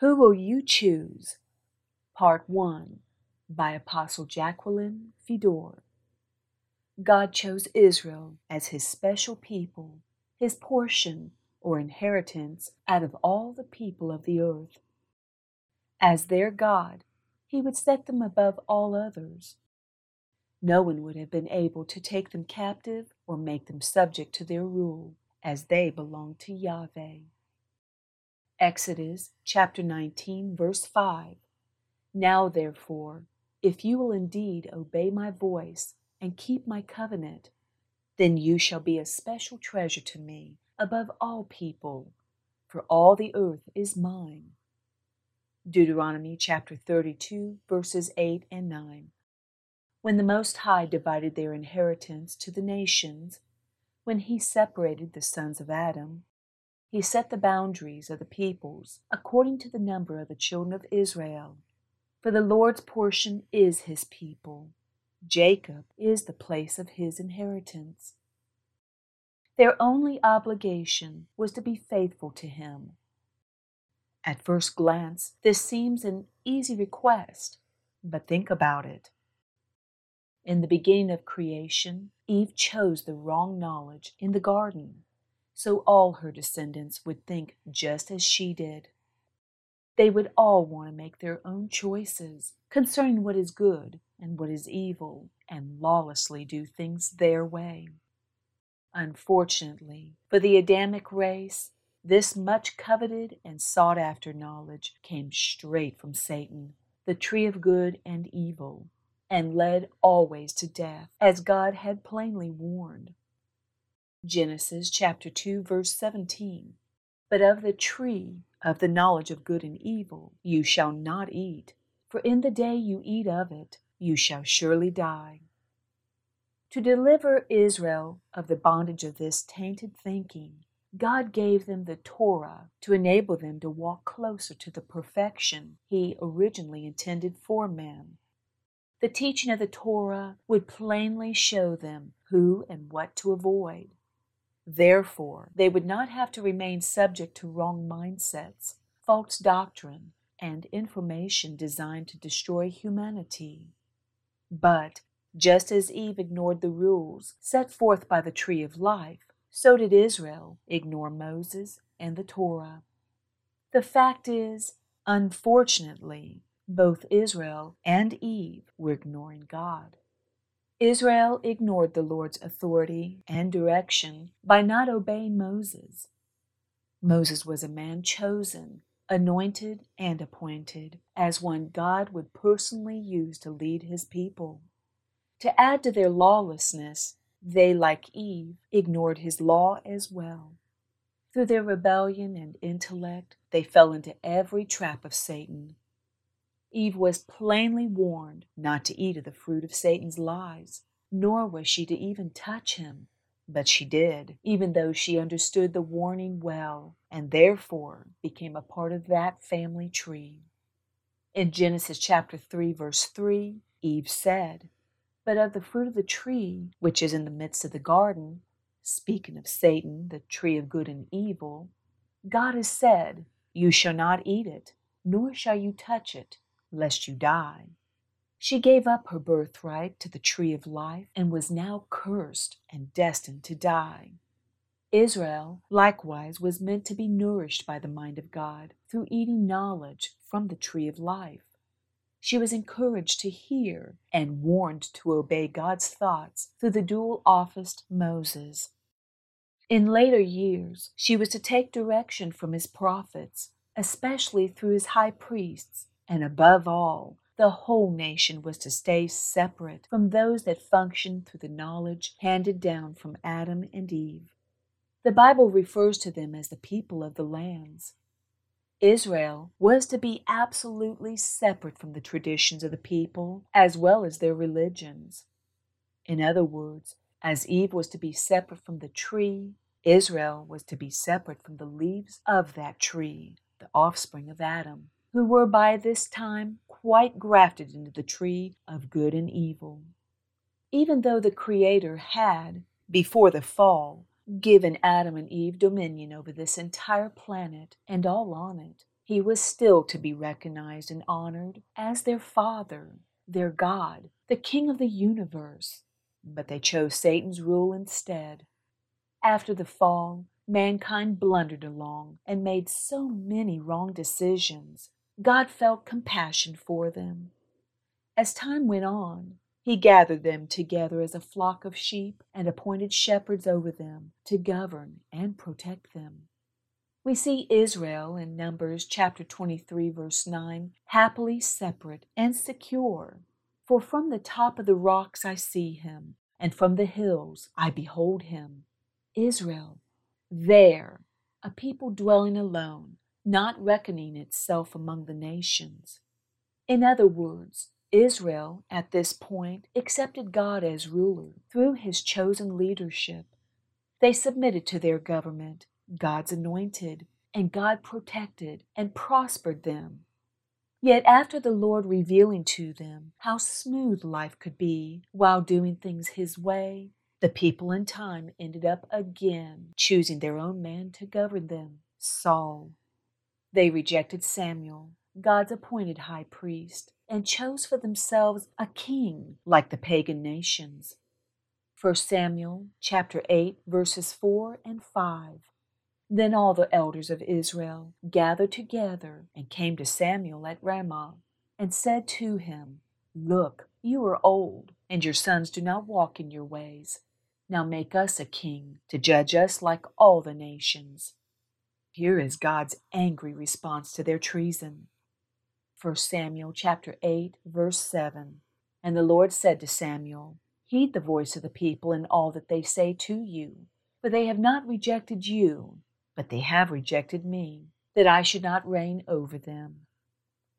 Who Will You Choose? Part 1 by Apostle Jacqueline Fedor. God chose Israel as his special people, his portion or inheritance out of all the people of the earth. As their God, he would set them above all others. No one would have been able to take them captive or make them subject to their rule, as they belonged to Yahweh. Exodus chapter 19, verse 5. Now, therefore, if you will indeed obey my voice and keep my covenant, then you shall be a special treasure to me above all people, for all the earth is mine. Deuteronomy chapter 32, verses 8 and 9. When the Most High divided their inheritance to the nations, when he separated the sons of Adam, he set the boundaries of the peoples according to the number of the children of Israel. For the Lord's portion is his people. Jacob is the place of his inheritance. Their only obligation was to be faithful to him. At first glance, this seems an easy request, but think about it. In the beginning of creation, Eve chose the wrong knowledge in the garden so all her descendants would think just as she did. They would all want to make their own choices concerning what is good and what is evil, and lawlessly do things their way. Unfortunately, for the Adamic race, this much coveted and sought after knowledge came straight from Satan, the tree of good and evil, and led always to death, as God had plainly warned. Genesis chapter 2 verse 17. But of the tree of the knowledge of good and evil you shall not eat, for in the day you eat of it you shall surely die. To deliver Israel of the bondage of this tainted thinking, God gave them the Torah to enable them to walk closer to the perfection He originally intended for man. The teaching of the Torah would plainly show them who and what to avoid. Therefore, they would not have to remain subject to wrong mindsets, false doctrine, and information designed to destroy humanity. But just as Eve ignored the rules set forth by the tree of life, so did Israel ignore Moses and the Torah. The fact is, unfortunately, both Israel and Eve were ignoring God. Israel ignored the Lord's authority and direction by not obeying Moses. Moses was a man chosen, anointed, and appointed as one God would personally use to lead his people. To add to their lawlessness, they, like Eve, ignored his law as well. Through their rebellion and intellect, they fell into every trap of Satan Eve was plainly warned not to eat of the fruit of Satan's lies, nor was she to even touch him. But she did, even though she understood the warning well, and therefore became a part of that family tree. In Genesis chapter 3, verse 3, Eve said, But of the fruit of the tree which is in the midst of the garden, speaking of Satan, the tree of good and evil, God has said, You shall not eat it, nor shall you touch it, lest you die. She gave up her birthright to the tree of life and was now cursed and destined to die. Israel, likewise, was meant to be nourished by the mind of God through eating knowledge from the tree of life. She was encouraged to hear and warned to obey God's thoughts through the dual officed Moses. In later years, she was to take direction from his prophets, especially through his high priests and above all, the whole nation was to stay separate from those that functioned through the knowledge handed down from Adam and Eve. The Bible refers to them as the people of the lands. Israel was to be absolutely separate from the traditions of the people as well as their religions. In other words, as Eve was to be separate from the tree, Israel was to be separate from the leaves of that tree, the offspring of Adam who were by this time quite grafted into the tree of good and evil. Even though the Creator had, before the fall, given Adam and Eve dominion over this entire planet and all on it, he was still to be recognized and honored as their Father, their God, the King of the universe. But they chose Satan's rule instead. After the fall, mankind blundered along and made so many wrong decisions. God felt compassion for them. As time went on, he gathered them together as a flock of sheep and appointed shepherds over them to govern and protect them. We see Israel in Numbers chapter 23, verse 9, happily separate and secure. For from the top of the rocks I see him, and from the hills I behold him. Israel, there, a people dwelling alone, not reckoning itself among the nations. In other words, Israel, at this point, accepted God as ruler through his chosen leadership. They submitted to their government, God's anointed, and God protected and prospered them. Yet, after the Lord revealing to them how smooth life could be while doing things His way, the people in time ended up again choosing their own man to govern them, Saul. They rejected Samuel, God's appointed high priest, and chose for themselves a king like the pagan nations. 1 Samuel chapter 8 verses 4 and 5. Then all the elders of Israel gathered together and came to Samuel at Ramah and said to him, Look, you are old, and your sons do not walk in your ways. Now make us a king to judge us like all the nations. Here is God's angry response to their treason. 1 Samuel chapter 8 verse 7. And the Lord said to Samuel, Heed the voice of the people in all that they say to you, for they have not rejected you, but they have rejected me, that I should not reign over them.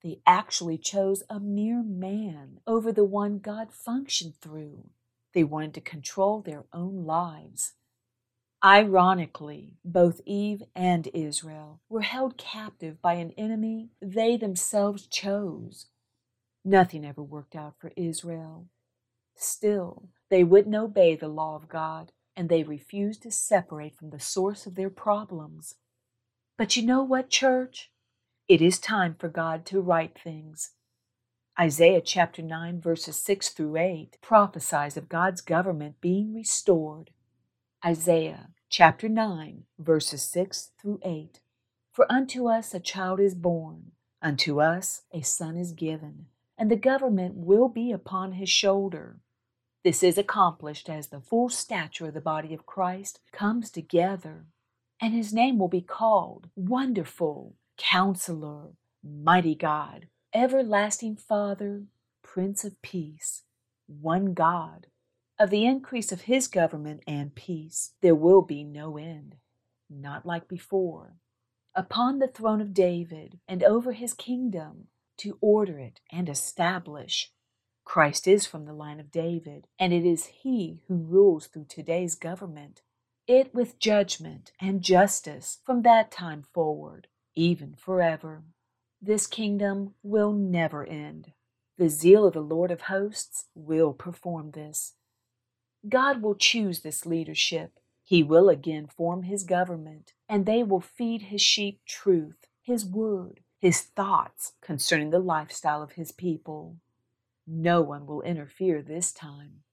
They actually chose a mere man over the one God functioned through. They wanted to control their own lives. Ironically, both Eve and Israel were held captive by an enemy they themselves chose. Nothing ever worked out for Israel. Still, they wouldn't obey the law of God, and they refused to separate from the source of their problems. But you know what, church? It is time for God to right things. Isaiah chapter 9, verses 6 through 8 prophesies of God's government being restored. Isaiah chapter 9, verses 6 through 8. For unto us a child is born, unto us a son is given, and the government will be upon his shoulder. This is accomplished as the full stature of the body of Christ comes together, and his name will be called Wonderful, Counselor, Mighty God everlasting Father, Prince of Peace, one God. Of the increase of his government and peace there will be no end, not like before. Upon the throne of David and over his kingdom, to order it and establish. Christ is from the line of David, and it is he who rules through today's government, it with judgment and justice from that time forward, even forever. This kingdom will never end. The zeal of the Lord of hosts will perform this. God will choose this leadership. He will again form his government, and they will feed his sheep truth, his word, his thoughts concerning the lifestyle of his people. No one will interfere this time.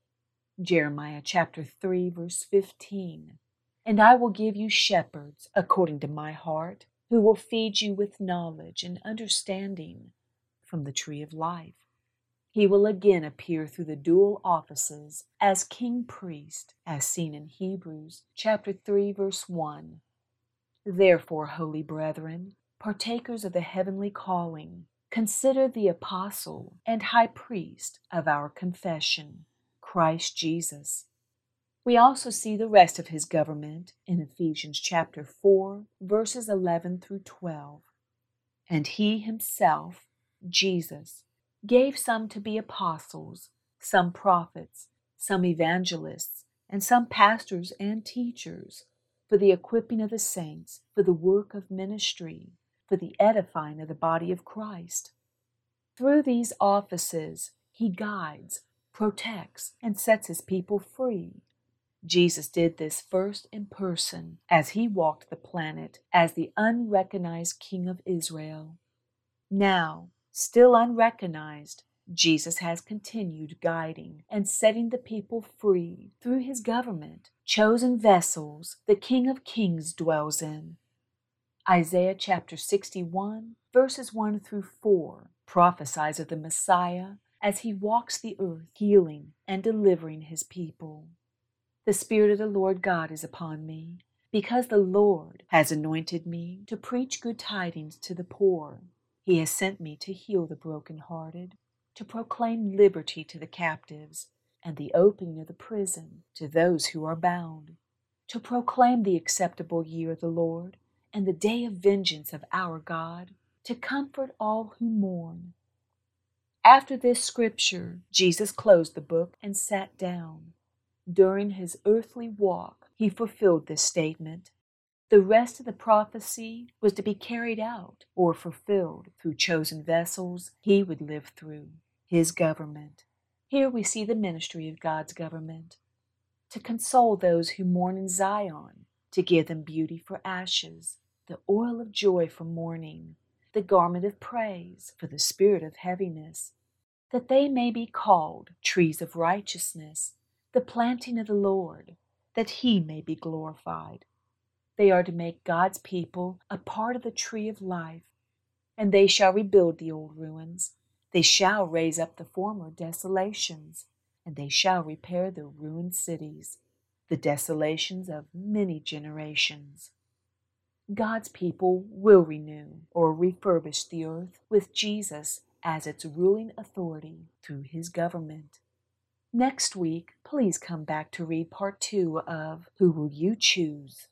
Jeremiah chapter 3, verse 15. And I will give you shepherds according to my heart, who will feed you with knowledge and understanding from the tree of life. He will again appear through the dual offices as king priest, as seen in Hebrews chapter 3 verse 1. Therefore, holy brethren, partakers of the heavenly calling, consider the apostle and high priest of our confession, Christ Jesus we also see the rest of his government in Ephesians chapter 4, verses 11 through 12. And he himself, Jesus, gave some to be apostles, some prophets, some evangelists, and some pastors and teachers, for the equipping of the saints, for the work of ministry, for the edifying of the body of Christ. Through these offices, he guides, protects, and sets his people free Jesus did this first in person as he walked the planet as the unrecognized King of Israel. Now, still unrecognized, Jesus has continued guiding and setting the people free through his government, chosen vessels the King of Kings dwells in. Isaiah chapter 61, verses 1 through 4 prophesies of the Messiah as he walks the earth, healing and delivering his people. The Spirit of the Lord God is upon me, because the Lord has anointed me to preach good tidings to the poor. He has sent me to heal the brokenhearted, to proclaim liberty to the captives, and the opening of the prison to those who are bound, to proclaim the acceptable year of the Lord and the day of vengeance of our God, to comfort all who mourn. After this scripture, Jesus closed the book and sat down. During his earthly walk, he fulfilled this statement. The rest of the prophecy was to be carried out or fulfilled through chosen vessels he would live through, his government. Here we see the ministry of God's government to console those who mourn in Zion, to give them beauty for ashes, the oil of joy for mourning, the garment of praise for the spirit of heaviness, that they may be called trees of righteousness the planting of the Lord, that he may be glorified. They are to make God's people a part of the tree of life, and they shall rebuild the old ruins. They shall raise up the former desolations, and they shall repair the ruined cities, the desolations of many generations. God's people will renew or refurbish the earth with Jesus as its ruling authority through his government. Next week, please come back to read part two of Who Will You Choose?